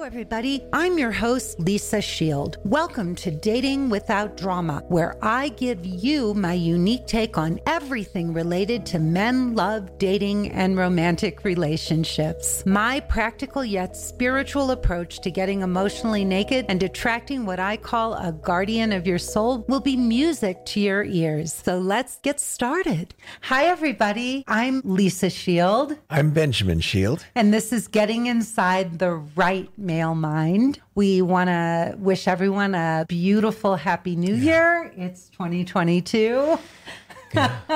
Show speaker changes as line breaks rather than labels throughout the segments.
Hello, everybody. I'm your host, Lisa Shield. Welcome to Dating Without Drama, where I give you my unique take on everything related to men, love, dating, and romantic relationships. My practical yet spiritual approach to getting emotionally naked and attracting what I call a guardian of your soul will be music to your ears. So let's get started. Hi, everybody. I'm Lisa Shield.
I'm Benjamin Shield.
And this is Getting Inside the Right Male Mind. We want to wish everyone a beautiful, happy new year. It's 2022.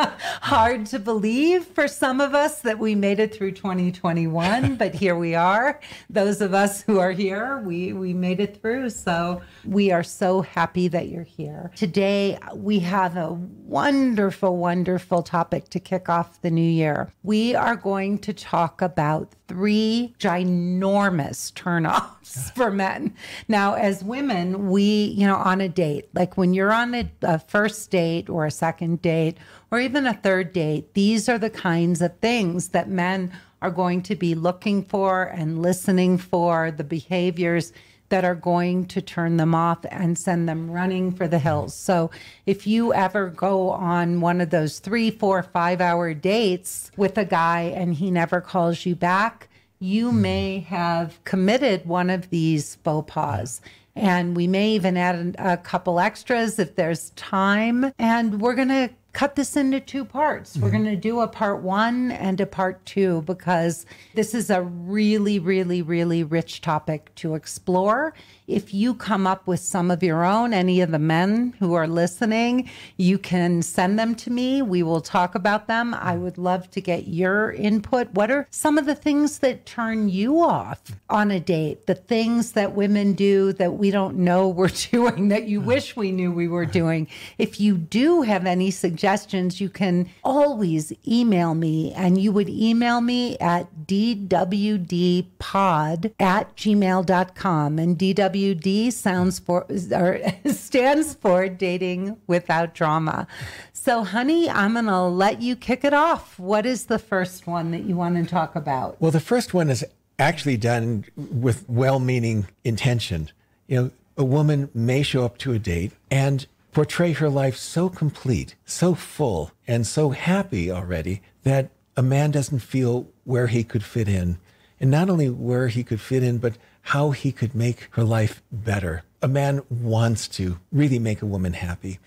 Hard to believe for some of us that we made it through 2021, but here we are. Those of us who are here, we, we made it through. So we are so happy that you're here. Today, we have a wonderful, wonderful topic to kick off the new year. We are going to talk about three ginormous turnoffs for men. Now, as women, we, you know, on a date, like when you're on a, a, first date or a second date or even a third date, these are the kinds of things that men are going to be looking for and listening for, the behaviors that are going to turn them off and send them running for the hills. So if you ever go on one of those three, four, five hour dates with a guy and he never calls you back, you hmm. may have committed one of these faux pas. And we may even add a couple extras if there's time. And we're going to cut this into two parts. Mm-hmm. We're going to do a part one and a part two because this is a really, really, really rich topic to explore. If you come up with some of your own, any of the men who are listening, you can send them to me. We will talk about them. I would love to get your input. What are some of the things that turn you off on a date? The things that women do that we don't know we're doing that you wish we knew we were doing. If you do have any suggestions, you can always email me and you would email me at dwdpod at gmail.com and dw DWD sounds for or stands for dating without drama. So, honey, I'm going to let you kick it off. What is the first one that you want to talk about?
Well, the first one is actually done with well-meaning intention. You know, a woman may show up to a date and portray her life so complete, so full, and so happy already that a man doesn't feel where he could fit in. And not only where he could fit in, but how he could make her life better. A man wants to really make a woman happy.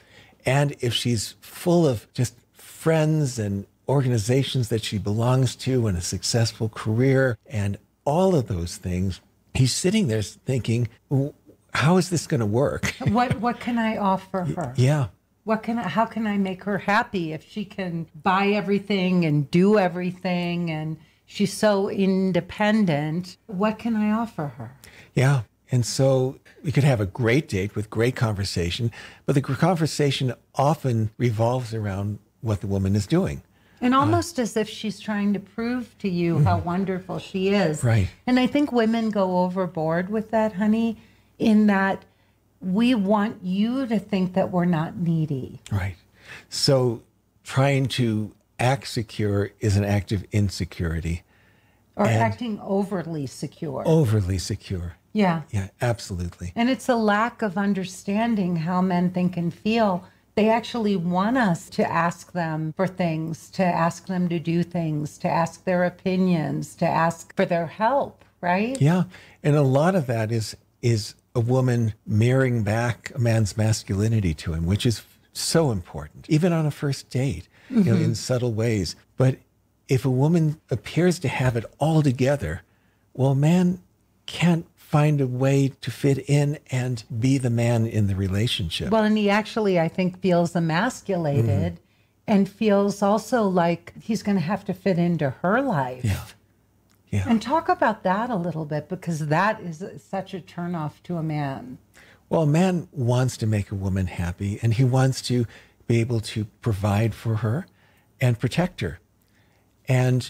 And if she's full of just friends and organizations that she belongs to and a successful career and all of those things, he's sitting there thinking, how is this going to work?
what what can I offer her?
Yeah.
What can I, how can I make her happy if she can buy everything and do everything and She's so independent. What can I offer her?
Yeah. And so we could have a great date with great conversation, but the conversation often revolves around what the woman is doing.
And uh, almost uh, as if she's trying to prove to you mm-hmm. how wonderful she is.
Right.
And I think women go overboard with that, honey, in that we want you to think that we're not needy.
Right. So trying to act secure is an act of insecurity.
Or acting overly secure.
Overly secure.
Yeah.
Yeah, absolutely.
And it's a lack of understanding how men think and feel. They actually want us to ask them for things, to ask them to do things, to ask their opinions, to ask for their help, right?
Yeah. And a lot of that is is a woman mirroring back a man's masculinity to him, which is so important, even on a first date mm-hmm. you know, in mm-hmm. subtle ways. But if a woman appears to have it all together, well, a man can't find a way to fit in and be the man in the relationship.
Well, and he actually, I think, feels emasculated mm-hmm. and feels also like he's going to have to fit into her life.
Yeah. Yeah.
And talk about that a little bit because that is such a turnoff to a man.
Well, a man wants to make a woman happy and he wants to be able to provide for her and protect her. And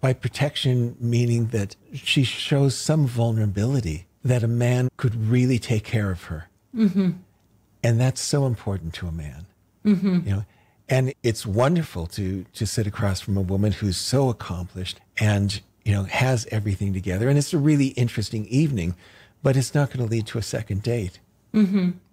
by protection, meaning that she shows some vulnerability that a man could really take care of her. Mm-hmm. And that's so important to a man. Mm-hmm. You know, and it's wonderful to to sit across from a woman who's so accomplished and you know, has everything together. And it's a really interesting evening, but it's not going to lead to a second date.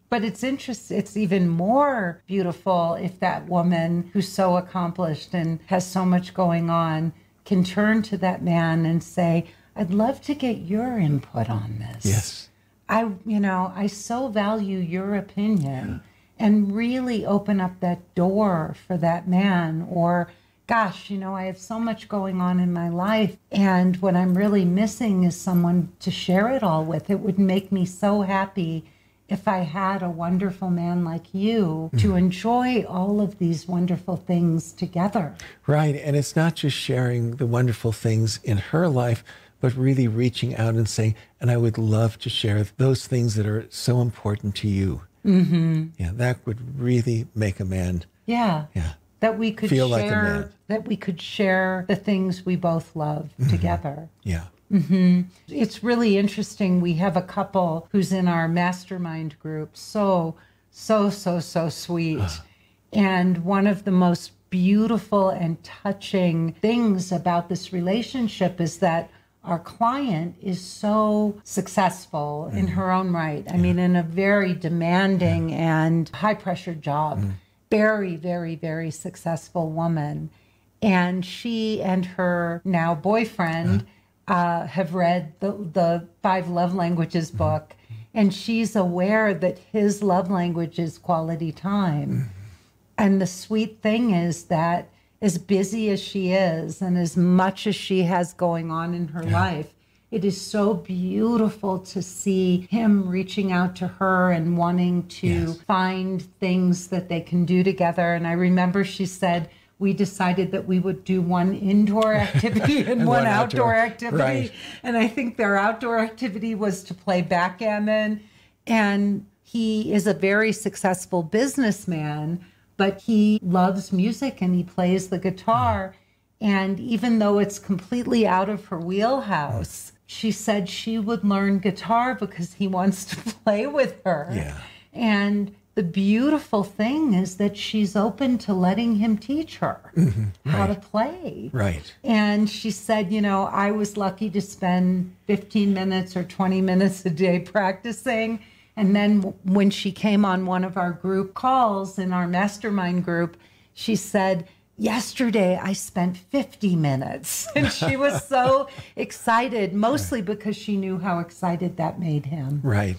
But it's interesting. It's even more beautiful if that woman who's so accomplished and has so much going on can turn to that man and say, "I'd love to get your input on this."
Yes.
I, you know, I so value your opinion and really open up that door for that man. Or, gosh, you know, I have so much going on in my life. And what I'm really missing is someone to share it all with. It would make me so happy if I had a wonderful man like you to enjoy all of these wonderful things together.
Right. And it's not just sharing the wonderful things in her life, but really reaching out and saying, and I would love to share those things that are so important to you. Mm-hmm. Yeah, that would really make a man.
Yeah.
Yeah.
That we could
Feel like a
share
man.
that we could share the things we both love together.
Yeah. Mm-hmm.
It's really interesting. We have a couple who's in our mastermind group. So, so, so, so sweet. And one of the most beautiful and touching things about this relationship is that our client is so successful in mm. her own right. I mean, in a very demanding and high pressure job. Mm. Very, very, very successful woman. And she and her now boyfriend uh-huh. Uh, have read the, the Five Love Languages book, and she's aware that his love language is quality time. And the sweet thing is that as busy as she is, and as much as she has going on in her life, it is so beautiful to see him reaching out to her and wanting to
Yes.
find things that they can do together. And I remember she said, we decided that we would do one indoor activity and, one,
one
outdoor,
outdoor.
activity.
Right.
And I think their outdoor activity was to play backgammon. And he is a very successful businessman, but he loves music and he plays the guitar. And even though it's completely out of her wheelhouse, she said she would learn guitar because he wants to play with her.
Yeah.
And the beautiful thing is that she's open to letting him teach her mm-hmm. how to play.
Right.
And she said, you know, I was lucky to spend 15 minutes or 20 minutes a day practicing. And then when she came on one of our group calls in our mastermind group, she said, Yesterday I spent 50 minutes. And she was so excited, mostly because she knew how excited that made him.
Right.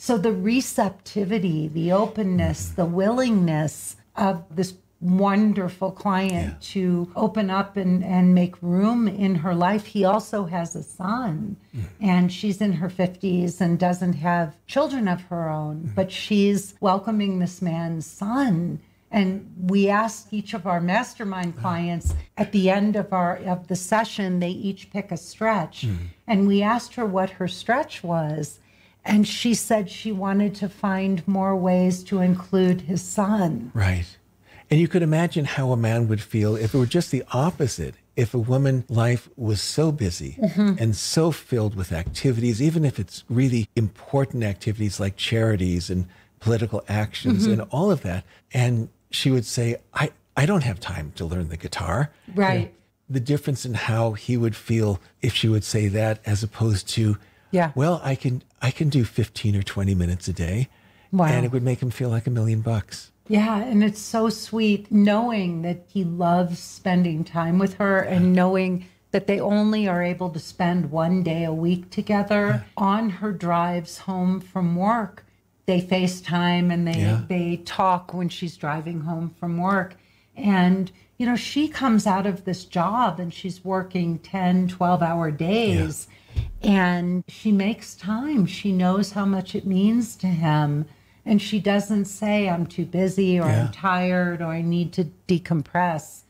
So the receptivity, the openness, the willingness of this wonderful client to open up and, and make room in her life. He also has a son, mm. and she's in her 50s and doesn't have children of her own, mm-hmm. but she's welcoming this man's son. And we ask each of our mastermind clients at the end of our of the session, they each pick a stretch. Mm-hmm. And we asked her what her stretch was. And she said she wanted to find more ways to include his son.
Right. And you could imagine how a man would feel if it were just the opposite. If a woman's life was so busy mm-hmm. and so filled with activities, even if it's really important activities like charities and political actions mm-hmm. and all of that, and she would say, I, I don't have time to learn the guitar. You know,
Right.
the difference in how he would feel if she would say that as opposed to,
Yeah.
well, I can I can do 15 or 20 minutes a day.
Wow.
And it would make him feel like a million bucks.
Yeah, and it's so sweet knowing that he loves spending time with her and knowing that they only are able to spend one day a week together on her drives home from work. They FaceTime and they
Yeah.
they talk when she's driving home from work. And you know, she comes out of this job and she's working 10, 12 hour days and she makes time. She knows how much it means to him. And she doesn't say, I'm too busy or
Yeah.
I'm tired or I need to decompress.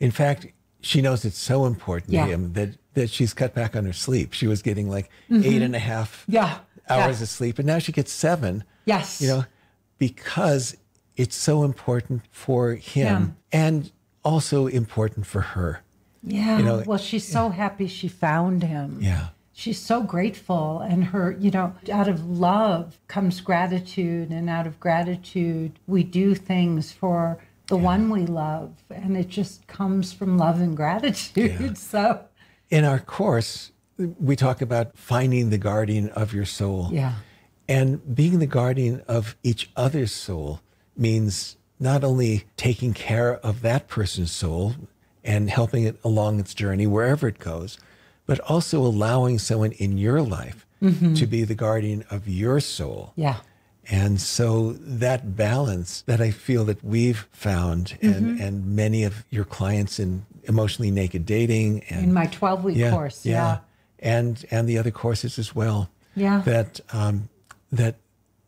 In fact, she knows it's so important
Yeah.
to him that, that she's cut back on her sleep. She was getting like eight and a half
Mm-hmm. Yeah.
hours of sleep, and now she gets seven.
Yes.
You know, because it's so important for him
Him.
and also important for her.
Yeah.
you know,
well, she's so happy she found him.
Yeah.
She's so grateful. And her, you know, out of love comes gratitude. And out of gratitude, we do things for the one we love. And it just comes from love and gratitude. So,
In our course, we talk about finding the guardian of your soul.
Yeah.
And being the guardian of each other's soul means not only taking care of that person's soul and helping it along its journey wherever it goes, but also allowing someone in your life to be the guardian of your soul.
Yeah.
And so that balance that I feel that we've found and, and many of your clients in emotionally naked dating and
In my 12 week
yeah,
course. Yeah.
and and the other courses as well.
Yeah.
That um, that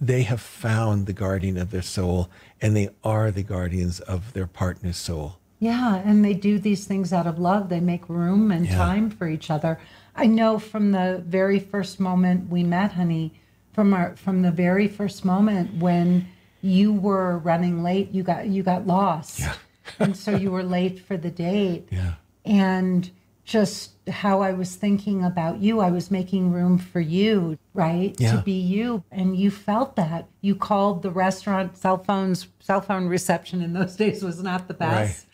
they have found the guardian of their soul, and they are the guardians of their partner's soul.
Yeah, and they do these things out of love. They make room and
Yeah.
time for each other. I know from the very first moment we met, honey, from our from the very first moment when you were running late, you got you got lost.
Yeah.
and so you were late for the date.
Yeah.
And just how I was thinking about you, I was making room for you, right?
Yeah.
To be you. And you felt that. You called the restaurant cell phones, cell phone reception in those days was not the best.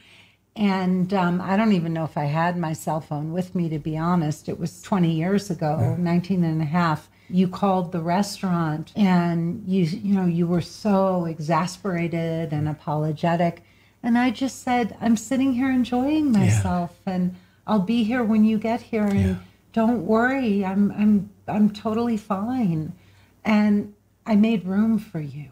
And um, I don't even know if I had my cell phone with me, to be honest. It was 20 years ago, 19 and a half. You called the restaurant and you, you know, you were so exasperated and apologetic. And I just said, I'm sitting here enjoying myself and I'll be here when you get here. And
Yeah.
don't worry, I'm, I'm, I'm totally fine. And I made room for you.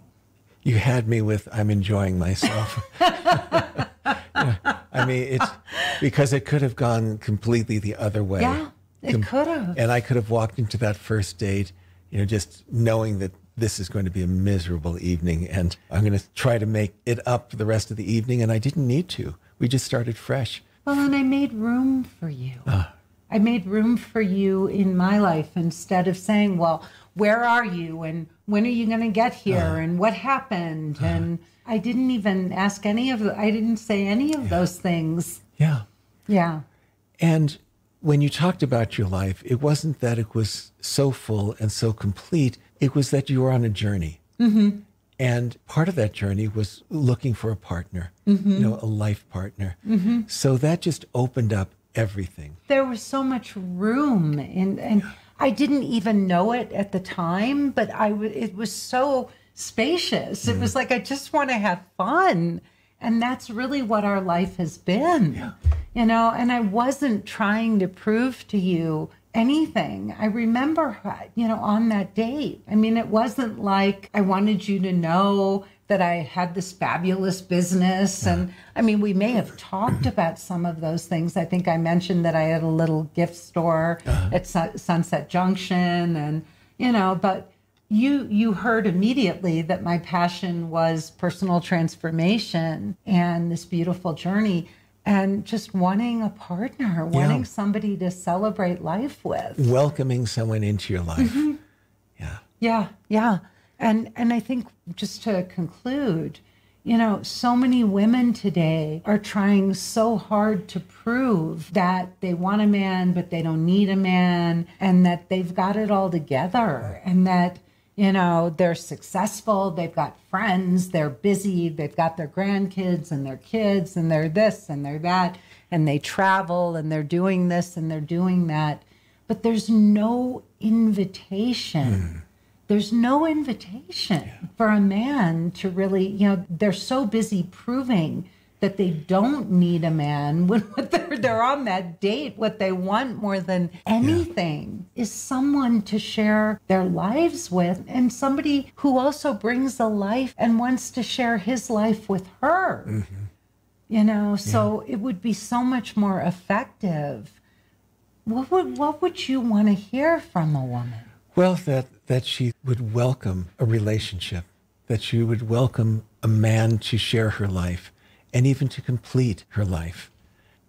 You had me with I'm enjoying myself. Yeah. I mean, it's because it could have gone completely the other way.
Yeah, it
Com-
could have.
And I could have walked into that first date, you know, just knowing that this is going to be a miserable evening and I'm going to try to make it up for the rest of the evening. And I didn't need to. We just started fresh.
Well, and I made room for you.
Ah.
I made room for you in my life instead of saying, well, where are you? And when are you going to get here?
Ah.
And what happened? And I didn't even ask any of the, I didn't say any of those things.
Yeah.
Yeah.
And when you talked about your life, it wasn't that it was so full and so complete, it was that you were on a journey. Mm-hmm. And part of that journey was looking for a partner, you know, a life partner. So that just opened up everything.
There was so much room and, and I didn't even know it at the time, but I w- it was so spacious. It was mm. like, I just want to have fun. And that's really what our life has been, you know, and I wasn't trying to prove to you anything. I remember, you know, on that date. I mean, it wasn't like I wanted you to know that I had this fabulous business. And I mean, we may have talked about some of those things. I think I mentioned that I had a little gift store uh-huh. at Sun- Sunset Junction and, you know, but you you heard immediately that my passion was personal transformation and this beautiful journey and just wanting a partner, wanting somebody to celebrate life with.
Welcoming someone into your life. Mm-hmm. Yeah.
Yeah, yeah. And and I think just to conclude, you know, so many women today are trying so hard to prove that they want a man but they don't need a man and that they've got it all together and that you know, they're successful, they've got friends, they're busy, they've got their grandkids and their kids and they're this and they're that and they travel and they're doing this and they're doing that. But there's no invitation. Hmm. There's no invitation for a man to really, you know, they're so busy proving that they don't need a man when they're, they're on that date. What they want more than anything is someone to share their lives with and somebody who also brings a life and wants to share his life with her. Mm-hmm. You know, so it would be so much more effective. What would what would you want to hear from a woman?
Well, that, that she would welcome a relationship, that she would welcome a man to share her life and even to complete her life.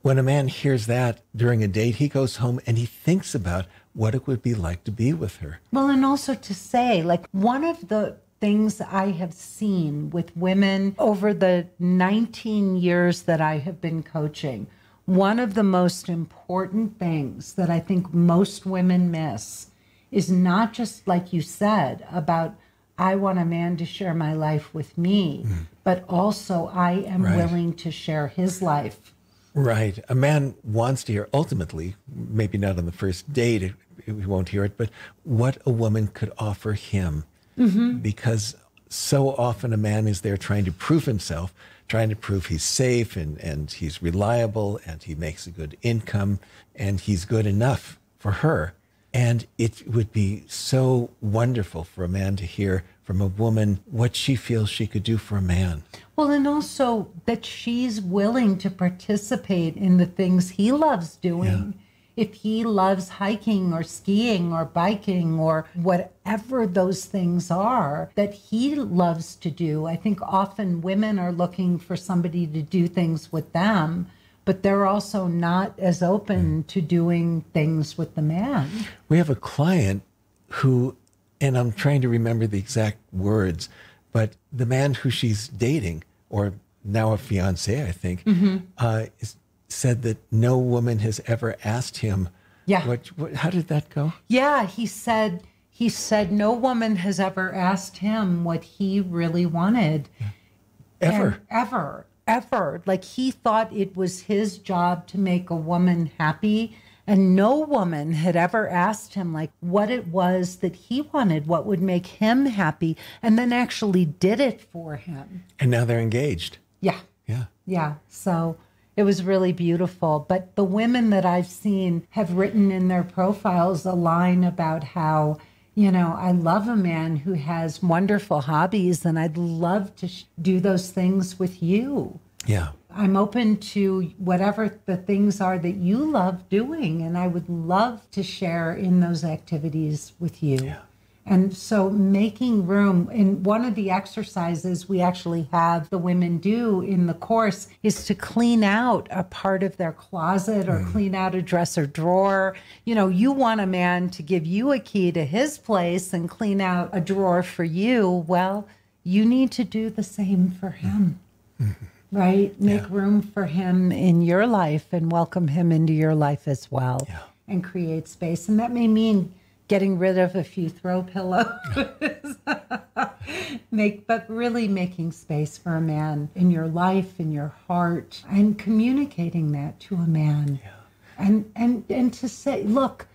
When a man hears that during a date, he goes home and he thinks about what it would be like to be with her.
Well, and also to say, like, one of the things I have seen with women over the 19 years that I have been coaching, one of the most important things that I think most women miss is not just like you said about, I want a man to share my life with me, but also I am
Right.
willing to share his life
Right. A man wants to hear, ultimately, maybe not on the first date, we won't hear it, but what a woman could offer him. Mm-hmm. Because so often a man is there trying to prove himself, trying to prove he's safe and, and he's reliable and he makes a good income and he's good enough for her. And it would be so wonderful for a man to hear from a woman what she feels she could do for a man.
Well, and also that she's willing to participate in the things he loves doing. Yeah. If he loves hiking or skiing or biking or whatever those things are that he loves to do, I think often women are looking for somebody to do things with them but they're also not as open to doing things with the man.
We have a client who, and I'm trying to remember the exact words, but the man who she's dating, or now a fiance, I think, mm-hmm. uh, is, said that no woman has ever asked him.
Yeah.
What, what, how did that go?
Yeah, he said he said no woman has ever asked him what he really wanted.
Ever.
Ever. Ever. Like he thought it was his job to make a woman happy and no woman had ever asked him like what it was that he wanted, what would make him happy, and then actually did it for him.
And now they're engaged.
Yeah.
Yeah.
Yeah. So it was really beautiful. But the women that I've seen have written in their profiles a line about how, you know, I love a man who has wonderful hobbies and I'd love to sh- do those things with you.
Yeah.
I'm open to whatever the things are that you love doing, and I would love to share in those activities with you.
Yeah.
And so, making room in one of the exercises we actually have the women do in the course is to clean out a part of their closet or mm. clean out a dresser drawer. You know, you want a man to give you a key to his place and clean out a drawer for you. Well, you need to do the same for him. Mm-hmm right? Make yeah. room for him in your life and welcome him into your life as well
yeah.
and create space. And that may mean getting rid of a few throw pillows. Make but really making space for a man in your life, in your heart, and communicating that to a man.
Yeah.
And and and to say, look,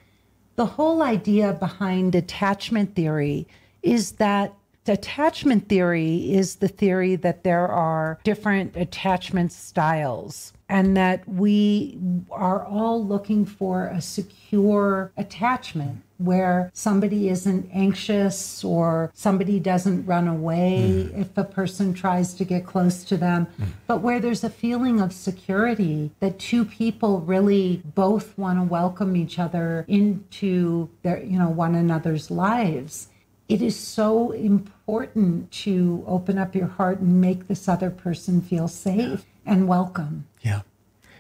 the whole idea behind attachment theory is that attachment theory is the theory that there are different attachment styles and that we are all looking for a secure attachment where somebody isn't anxious or somebody doesn't run away mm. if a person tries to get close to them, mm. but where there's a feeling of security that two people really both want to welcome each other into their, you know, one another's lives it is so important to open up your heart and make this other person feel safe and welcome.
Yeah.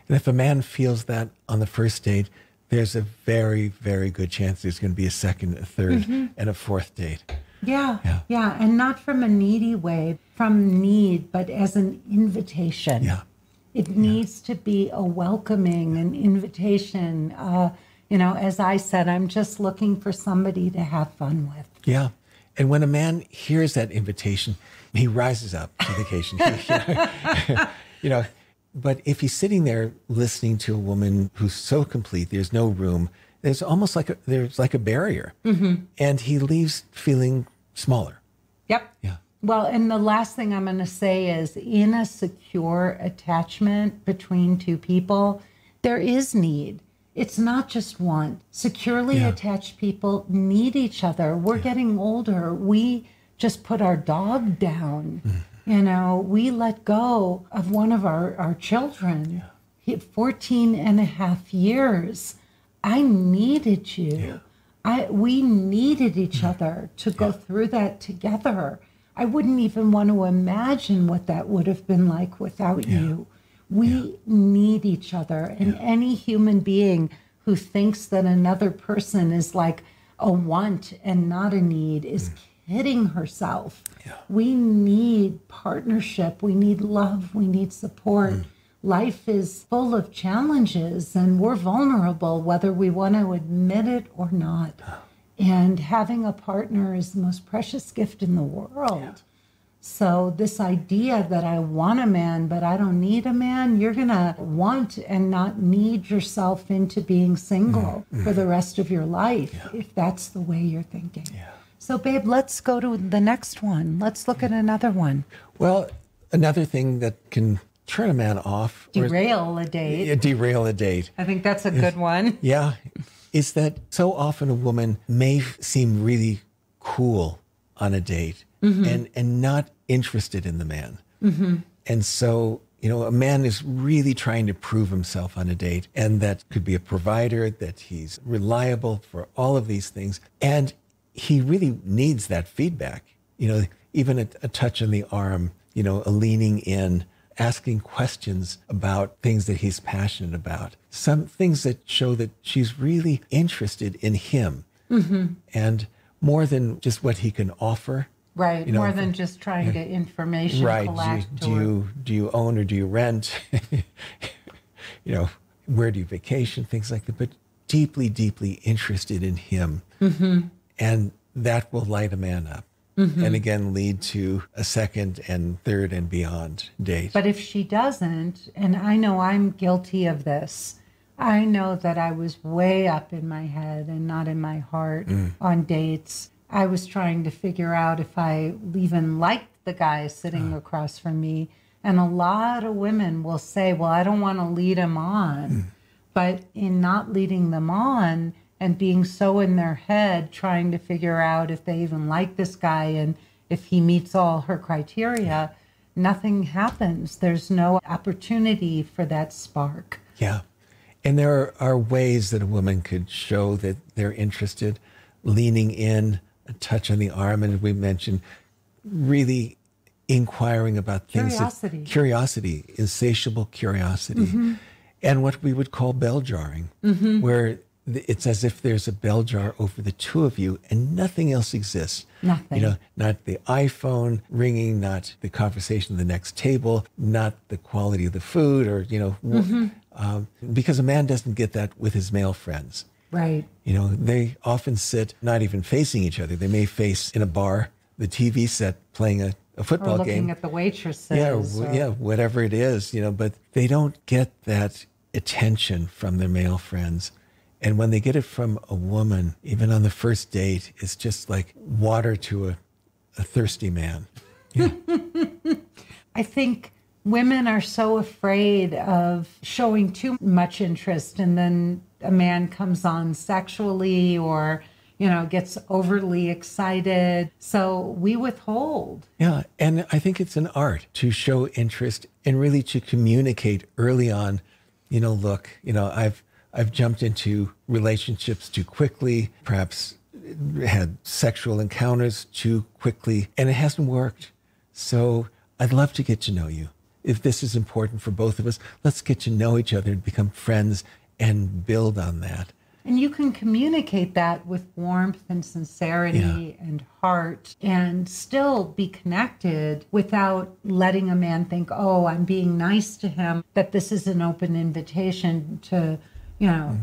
And if a man feels that on the first date, there's a very, very good chance there's going to be a second, a 3rd mm-hmm. and a fourth date.
Yeah, yeah. Yeah. And not from a needy way, from need, but as an invitation.
Yeah.
It needs to be a welcoming, an invitation. Uh, you know, as I said, I'm just looking for somebody to have fun with.
Yeah. And when a man hears that invitation, he rises up to the occasion. you know, but if he's sitting there listening to a woman who's so complete, there's no room. There's almost like a, there's like a barrier, mm-hmm. and he leaves feeling smaller.
Yep.
Yeah.
Well, and the last thing I'm going to say is in a secure attachment between two people, there is need. It's not just want. Securely yeah. attached people need each other. We're yeah. getting older. We just put our dog down. Mm. You know, we let go of one of our, our children. Yeah. 14 and a half years. I needed you.
Yeah.
I we needed each mm. other to go through that together. I wouldn't even want to imagine what that would have been like without you. We yeah. need each other. And yeah. any human being who thinks that another person is like a want and not a need is kidding herself.
Yeah.
We need partnership. We need love. We need support. Mm. Life is full of challenges and we're vulnerable, whether we want to admit it or not. And having a partner is the most precious gift in the world. So, this idea that I want a man, but I don't need a man, you're going to want and not need yourself into being single mm-hmm. for the rest of your life yeah. if that's the way you're thinking.
Yeah.
So, babe, let's go to the next one. Let's look at another one.
Well, another thing that can turn a man off,
derail a date,
uh, derail a date.
I think that's a good one.
Yeah. Is that so often a woman may seem really cool on a date mm-hmm. and, and not interested in the man. Mm-hmm. And so, you know, a man is really trying to prove himself on a date, and that could be a provider, that he's reliable for all of these things. And he really needs that feedback. You know, even a, a touch on the arm, you know, a leaning in, asking questions about things that he's passionate about, some things that show that she's really interested in him. Mm-hmm. And more than just what he can offer,
Right, you know, more than just trying to information
right.
collect.
Do you, do you, do you own or do you rent? you know, where do you vacation? Things like that. But deeply, deeply interested in him, mm-hmm. And that will light a man up. Mm-hmm. And again, lead to a second and third and beyond date.
But if she doesn't, and I know I'm guilty of this, I know that I was way up in my head and not in my heart mm. on dates I was trying to figure out if I even liked the guy sitting uh. across from me. And a lot of women will say, Well, I don't want to lead him on. Mm. But in not leading them on and being so in their head, trying to figure out if they even like this guy and if he meets all her criteria, nothing happens. There's no opportunity for that spark.
Yeah. And there are, ways that a woman could show that they're interested, leaning in, a touch on the arm, and we mentioned really inquiring about things.
Curiosity.
That, curiosity, insatiable curiosity. Mm-hmm. And what we would call bell jarring, mm-hmm. where it's as if there's a bell jar over the two of you and nothing else exists.
Nothing.
You know, not the iPhone ringing, not the conversation at the next table, not the quality of the food, or, you know, mm-hmm. um, because a man doesn't get that with his male friends.
Right.
You know, they often sit not even facing each other. They may face in a bar, the TV set playing a, a football
or looking
game.
at the waitresses.
Yeah,
or...
yeah, whatever it is, you know, but they don't get that attention from their male friends. And when they get it from a woman, even on the first date, it's just like water to a, a thirsty man. Yeah.
I think women are so afraid of showing too much interest and then a man comes on sexually or you know gets overly excited so we withhold
yeah and i think it's an art to show interest and really to communicate early on you know look you know i've i've jumped into relationships too quickly perhaps had sexual encounters too quickly and it hasn't worked so i'd love to get to know you if this is important for both of us let's get to know each other and become friends and build on that.
And you can communicate that with warmth and sincerity yeah. and heart and still be connected without letting a man think, oh, I'm being nice to him, that this is an open invitation to, you know, mm.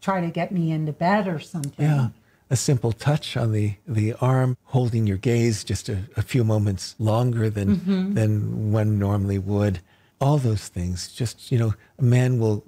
try to get me into bed or something.
Yeah. A simple touch on the, the arm, holding your gaze just a, a few moments longer than, mm-hmm. than one normally would. All those things, just, you know, a man will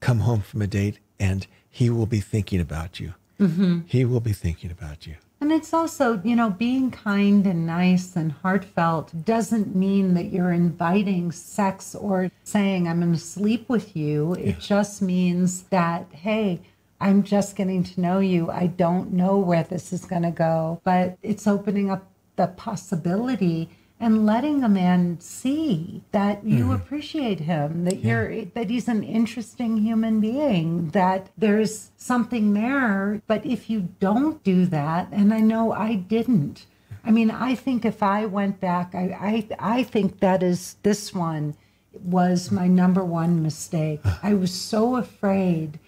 come home from a date and he will be thinking about you. Mm-hmm. He will be thinking about you.
And it's also, you know, being kind and nice and heartfelt doesn't mean that you're inviting sex or saying, I'm going to sleep with you. Yeah. It just means that, hey, I'm just getting to know you. I don't know where this is going to go, but it's opening up the possibility and letting a man see that you mm. appreciate him, that yeah. you're that he's an interesting human being, that there's something there. But if you don't do that, and I know I didn't. I mean, I think if I went back, I I, I think that is this one was my number one mistake. I was so afraid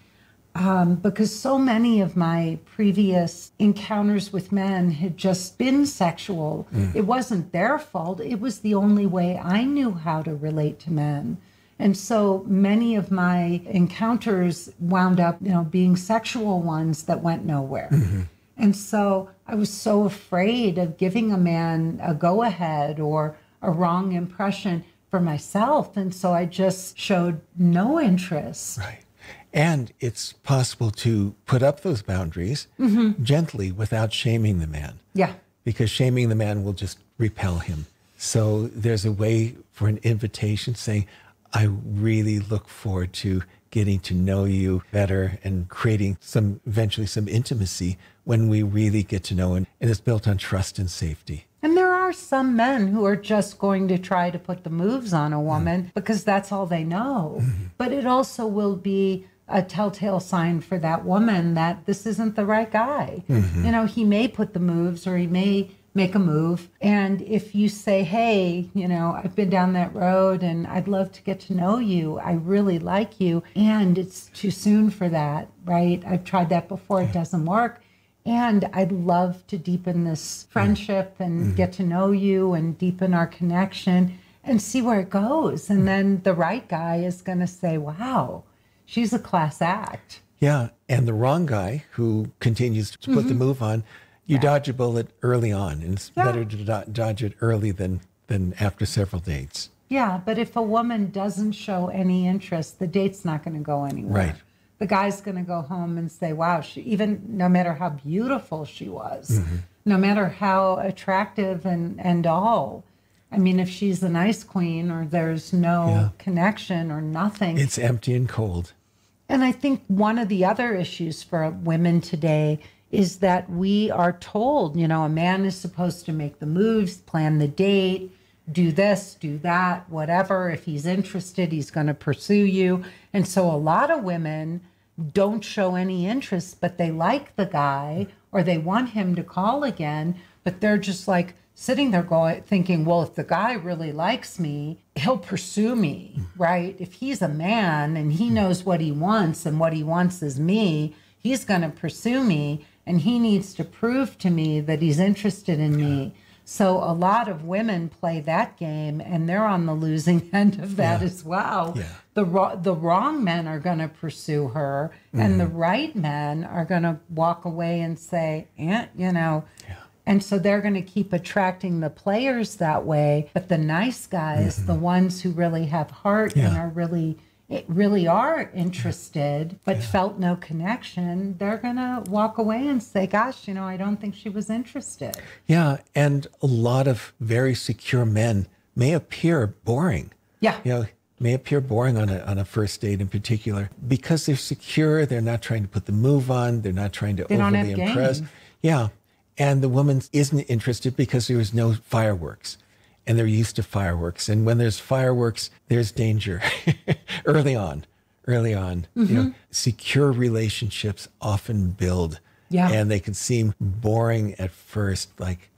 um, because so many of my previous encounters with men had just been sexual. Mm. It wasn't their fault, it was the only way I knew how to relate to men. And so many of my encounters wound up, you know, being sexual ones that went nowhere. Mm-hmm. And so I was so afraid of giving a man a go ahead or a wrong impression for myself. And so I just showed no interest.
Right. And it's possible to put up those boundaries mm-hmm. gently without shaming the man.
Yeah.
Because shaming the man will just repel him. So there's a way for an invitation saying, I really look forward to getting to know you better and creating some eventually some intimacy when we really get to know and, and it's built on trust and safety.
And there are some men who are just going to try to put the moves on a woman mm. because that's all they know. Mm-hmm. But it also will be a telltale sign for that woman that this isn't the right guy. Mm-hmm. You know, he may put the moves or he may make a move. And if you say, hey, you know, I've been down that road and I'd love to get to know you, I really like you, and it's too soon for that, right? I've tried that before, it doesn't work. And I'd love to deepen this mm. friendship and mm-hmm. get to know you and deepen our connection and see where it goes. And mm. then the right guy is going to say, wow, she's a class act.
Yeah. And the wrong guy who continues to put the move on, you dodge a bullet early on. And it's
Yeah.
better to do- dodge it early than, than after several dates.
Yeah, but if a woman doesn't show any interest, the date's not going to go anywhere.
Right.
The guy's going to go home and say, wow, she, even no matter how beautiful she was,
Mm-hmm.
no matter how attractive and, and all. I mean, if she's an ice queen or there's no
Yeah.
connection or nothing,
It's empty and cold.
And I think one of the other issues for women today is that we are told, you know, a man is supposed to make the moves, plan the date, do this, do that, whatever. If he's interested, he's going to pursue you. And so a lot of women don't show any interest, but they like the guy or they want him to call again, but they're just like sitting there going thinking, well, if the guy really likes me, he'll pursue me, right? If he's a man and he knows what he wants and what he wants is me, he's going to pursue me and he needs to prove to me that he's interested in me. So a lot of women play that game and they're on the losing end of that
Yeah.
as well.
Yeah.
The ro- the wrong men are going to pursue her and the right men are going to walk away and say, eh, you know, and so they're going to keep attracting the players that way. But the nice guys, the ones who really have heart and
Mm-hmm.
Are really, it really are interested, but felt no connection, they're going to walk away and say, gosh, you know, I don't think she was interested.
Yeah. And a lot of very secure men may appear boring.
Yeah.
You know, may appear boring on a, on a first date in particular because they're secure. They're not trying to put the move on. They're not trying to
They
overly impress.
game.
Yeah. And the woman isn't interested because there was no fireworks and they're used to fireworks. And when there's fireworks, there's danger early on. Early on, you know, mm-hmm. secure relationships often build.
Yeah.
And they can seem boring at first, like,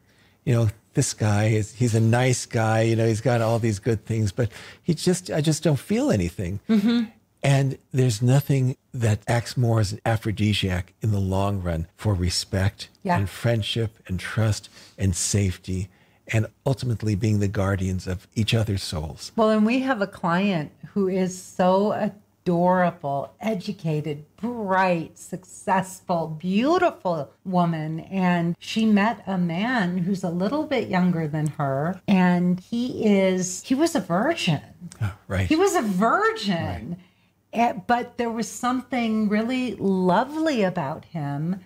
you know, this guy is he's a nice guy, you know, he's got all these good things, but he just I just don't feel anything. Mm-hmm. And there's nothing that acts more as an aphrodisiac in the long run for respect
Yeah.
and friendship and trust and safety and ultimately being the guardians of each other's souls.
Well, and we have a client who is so adorable, educated, bright, successful, beautiful woman. And she met a man who's a little bit younger than her. And he is, he was a virgin.
Oh, right.
He was a virgin. Eh, Eh, but there was something really lovely about him.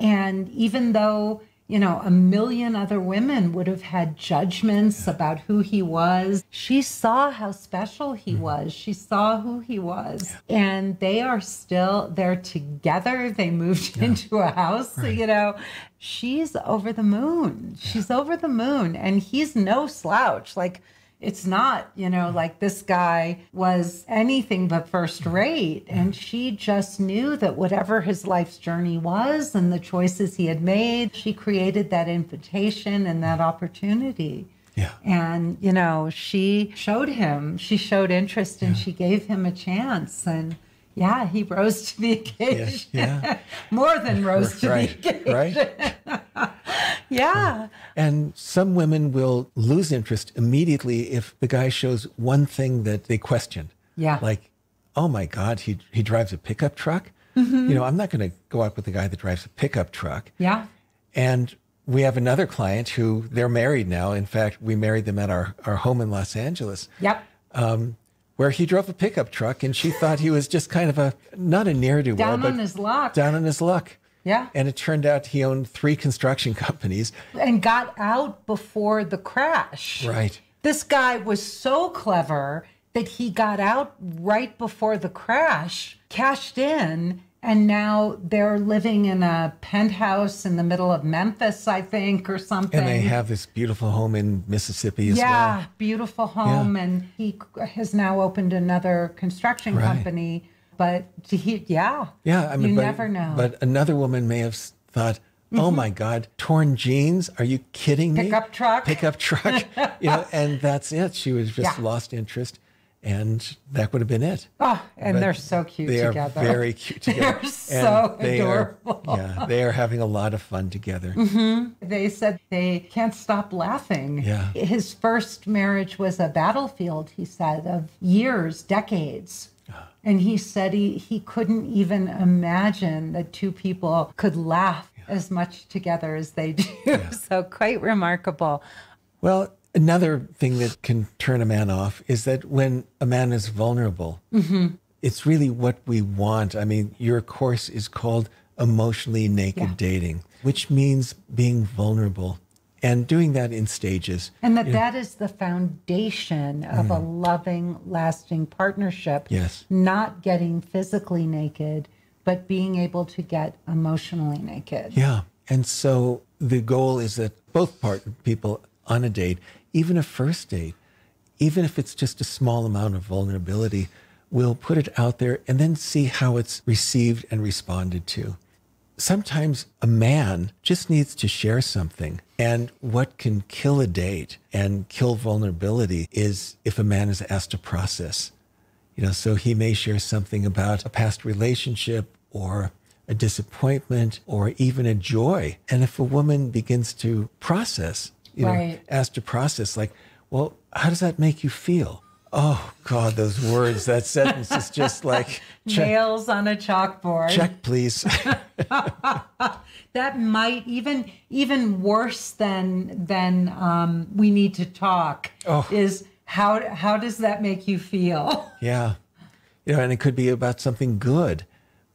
And even though, you know, a million other women would have had judgments about who he was, she saw how special he mm-hmm. was. She saw who he was. And they are still, they're together. They moved into a house, you know. She's over the moon. She's over the moon. And he's no slouch. Like, it's not, you know, mm-hmm. like this guy was anything but first mm-hmm. rate. And mm-hmm. she just knew that whatever his life's journey was and the choices he had made, she created that invitation and that opportunity.
Yeah.
And, you know, she showed him, she showed interest and she gave him a chance. And yeah, he rose to the occasion.
yeah.
More than rose to
right.
the occasion.
Right.
Yeah.
And some women will lose interest immediately if the guy shows one thing that they question.
Yeah.
Like, oh my God, he, he drives a pickup truck. You know, I'm not going to go out with a guy that drives a pickup truck.
Yeah.
And we have another client who they're married now. In fact, we married them at our, our home in Los Angeles.
Yep.
Um, where he drove a pickup truck and she thought he was just kind of a, not a ne'er do well,
Down on his luck.
down on his luck.
Yeah.
And it turned out he owned three construction companies.
and got out before the crash.
Right.
This guy was so clever that he got out right before the crash, cashed in, and now they're living in a penthouse in the middle of Memphis, I think, or something.
And they have this beautiful home in Mississippi as
yeah,
well.
Yeah, beautiful home, and he has now opened another construction
Right.
company. But he, yeah,
Yeah, I mean,
you
but,
never know.
But another woman may have thought, "Oh mm-hmm. my God, torn jeans? Are you kidding me?
Pickup truck.
pickup truck." you know, and that's it. She was just
Yeah.
lost interest, and that would have been it.
oh, and
But
they're so cute
They
together.
are very cute together.
They're so
they
adorable.
Are, yeah, they are having a lot of fun together. Mm-hmm.
They said they can't stop laughing.
Yeah.
His first marriage was a battlefield, he said, of years, decades. Ah. And he said he, he couldn't even imagine that two people could laugh as much together as they do. So quite remarkable.
Well, another thing that can turn a man off is that when a man is vulnerable, mm-hmm. it's really what we want. I mean, your course is called Emotionally Naked
Yeah.
Dating, which means being vulnerable and doing that in stages.
And that that is the foundation of a mm. loving, lasting partnership.
Yes.
Not getting physically naked, but being able to get emotionally naked.
Yeah. And so the goal is that both part people on a date, even a first date, even if it's just a small amount of vulnerability, we'll put it out there and then see how it's received and responded to. Sometimes a man just needs to share something. And what can kill a date and kill vulnerability is if a man is asked to process. You know, so he may share something about a past relationship or a disappointment or even a joy. And if a woman begins to process, you know,
Right.
asked to process, like, well, how does that make you feel? Oh God, those words, that sentence is just like check,
Nails on a chalkboard.
check please.
that might even even worse than than um, we need to talk
Oh.
is how how does that make you feel
Yeah. You know, and it could be about something good,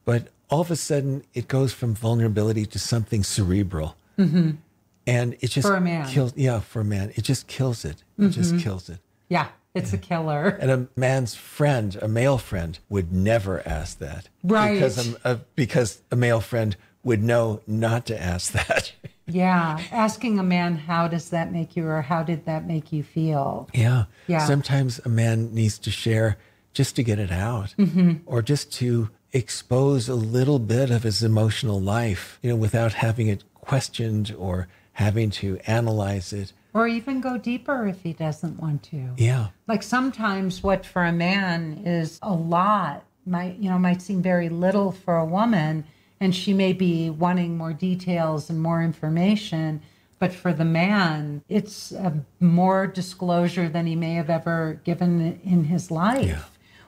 but all of a sudden it goes from vulnerability to something cerebral. And it just
For a man.
kills, yeah, for a man, it just kills it. It just kills it.
yeah it's a killer
And a man's friend, a male friend, would never ask that.
Right.
Because a, a, because a male friend would know not to ask that.
yeah asking a man how does that make you or how did that make you feel
Yeah.
Yeah.
Sometimes a man needs to share just to get it out
Mm-hmm.
or just to expose a little bit of his emotional life, you know, without having it questioned or having to analyze it.
or even go deeper if he doesn't want to
Yeah.
like sometimes what for a man is a lot might you know might seem very little for a woman and she may be wanting more details and more information but for the man it's a more disclosure than he may have ever given in his life
Yeah.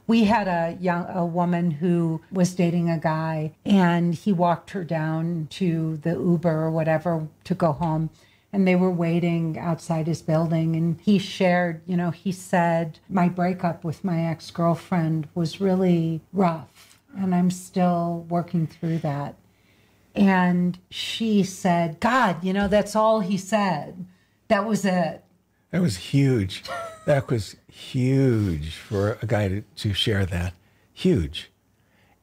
We had a young a woman who was dating a guy and he walked her down to the Uber or whatever to go home and they were waiting outside his building and he shared you know he said my breakup with my ex-girlfriend was really rough and i'm still working through that. And she said god you know that's all he said. That was it
That was huge. That was huge for a guy to, to share that. Huge.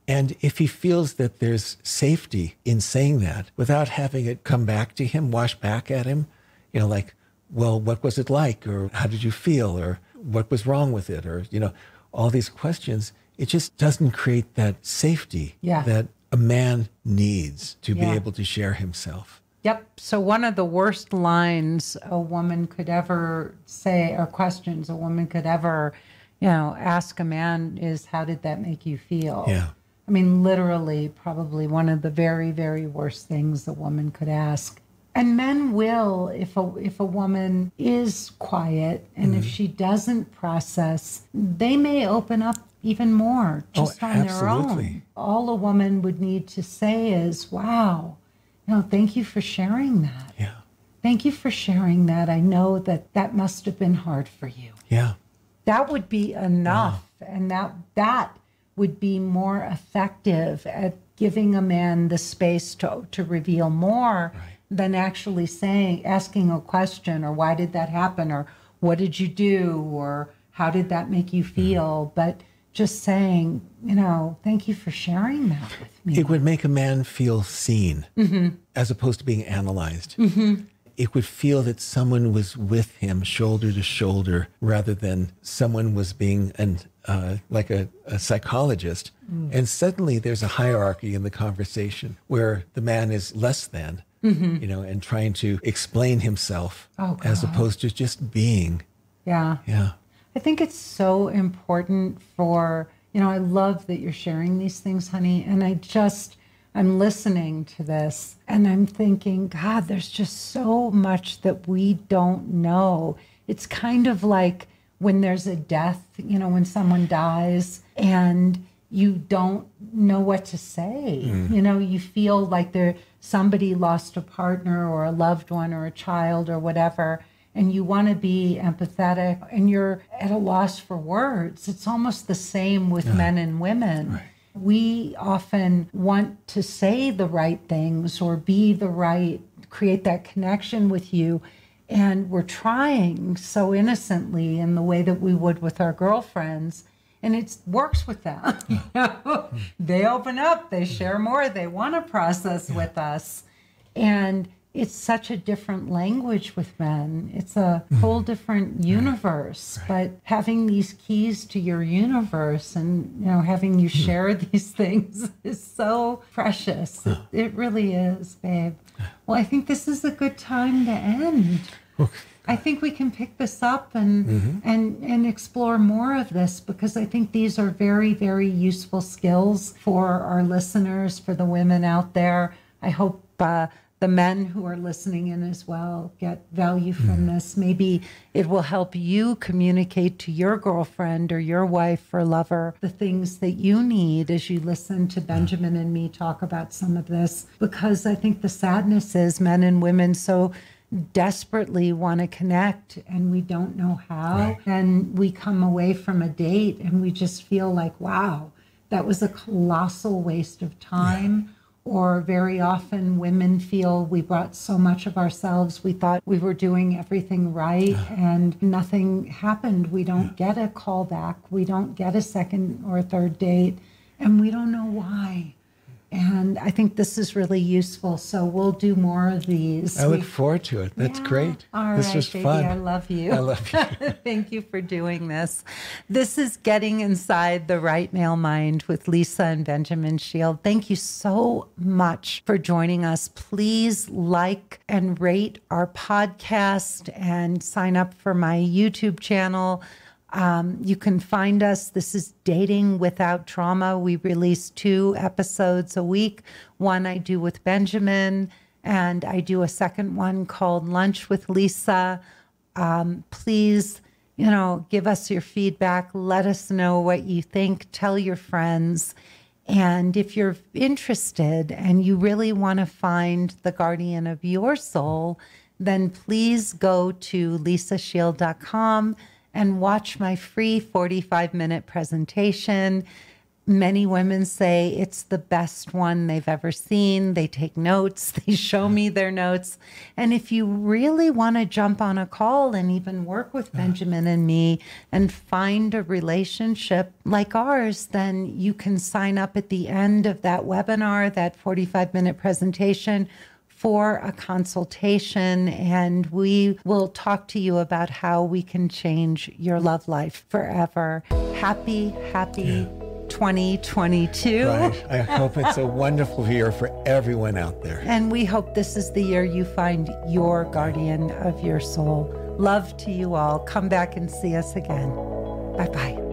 And if he feels that there's safety in saying that without having it come back to him, wash back at him, you know, like, well, what was it like? Or how did you feel? Or what was wrong with it? Or, you know, all these questions, it just doesn't create that safety
Yeah.
that a man needs to be able to share himself.
Yep. So one of the worst lines a woman could ever say, or questions a woman could ever, you know, ask a man is, "How did that make you feel?"
Yeah.
I mean, literally, probably one of the very, very worst things a woman could ask. And men will, if a if a woman is quiet and
Mm-hmm.
if she doesn't process, they may open up even more
Oh,
just on their own.
absolutely.
All a woman would need to say is, "Wow, know, thank you for sharing that."
Yeah.
Thank you for sharing that. I know that that must have been hard for you.
Yeah.
That would be enough. And that that would be more effective at giving a man the space to, to reveal more
Right.
than actually saying, asking a question or why did that happen or what did you do or how did that make you mm-hmm. feel? But just saying, you know, thank you for sharing that with me.
It would make a man feel seen mm-hmm. as opposed to being analyzed. Mm-hmm. It would feel that someone was with him shoulder to shoulder rather than someone was being an, uh, like a, a psychologist. Mm. And suddenly there's a hierarchy in the conversation where the man is less than, mm-hmm. you know, and trying to explain himself
Oh,
as opposed to just being.
yeah.
Yeah.
I think it's so important for, you know, I love that you're sharing these things, honey. And I just, I'm listening to this and I'm thinking, God, there's just so much that we don't know. It's kind of like when there's a death, you know, when someone dies and you don't know what to say. Mm-hmm. You know, you feel like there somebody lost a partner or a loved one or a child or whatever and you want to be empathetic and you're at a loss for words. It's almost the same with men and women. We often want to say the right things or be the right, create that connection with you. And we're trying so innocently in the way that we would with our girlfriends. And it works with them. You know? Hmm. they open up, they share more, they want to process with us. And it's such a different language with men. It's a whole different universe. But having these keys to your universe and you know having you share these things is so precious. It, it really is, babe. Well, I think this is a good time to end. I think we can pick this up and and and explore more of this because I think these are very very useful skills for our listeners, for the women out there. I hope uh, the men who are listening in as well get value from mm-hmm. this. Maybe it will help you communicate to your girlfriend or your wife or lover the things that you need as you listen to Benjamin and me talk about some of this. Because I think the sadness is men and women so desperately want to connect and we don't know how. And we come away from a date and we just feel like, wow, that was a colossal waste of time. Or very often women feel we brought so much of ourselves, we thought we were doing everything right and nothing happened. We don't get a call back, we don't get a second or third date, and we don't know why. And I think this is really useful. So we'll do more of these.
I look forward to it. That's
yeah.
great.
All
this
right,
was
baby,
fun.
I love you.
I love you.
Thank you for doing this. This is Getting Inside the Right Male Mind with Lisa and Benjamin Shield. Thank you so much for joining us. Please like and rate our podcast and sign up for my YouTube channel. Um, you can find us. This is Dating Without Drama. We release two episodes a week. One I do with Benjamin, and I do a second one called Lunch with Lisa. Um, please, you know, give us your feedback. Let us know what you think. Tell your friends. And if you're interested and you really want to find the guardian of your soul, then please go to lisashield.com and watch my free 45 minute presentation. Many women say it's the best one they've ever seen. They take notes, they show me their notes. And if you really want to jump on a call and even work with Benjamin and me and find a relationship like ours, then you can sign up at the end of that webinar, that 45 minute presentation for a consultation and we will talk to you about how we can change your love life forever. Happy, happy 2022.
Right. I hope it's a wonderful year for everyone out there.
And we hope this is the year you find your guardian of your soul. Love to you all. Come back and see us again. Bye bye.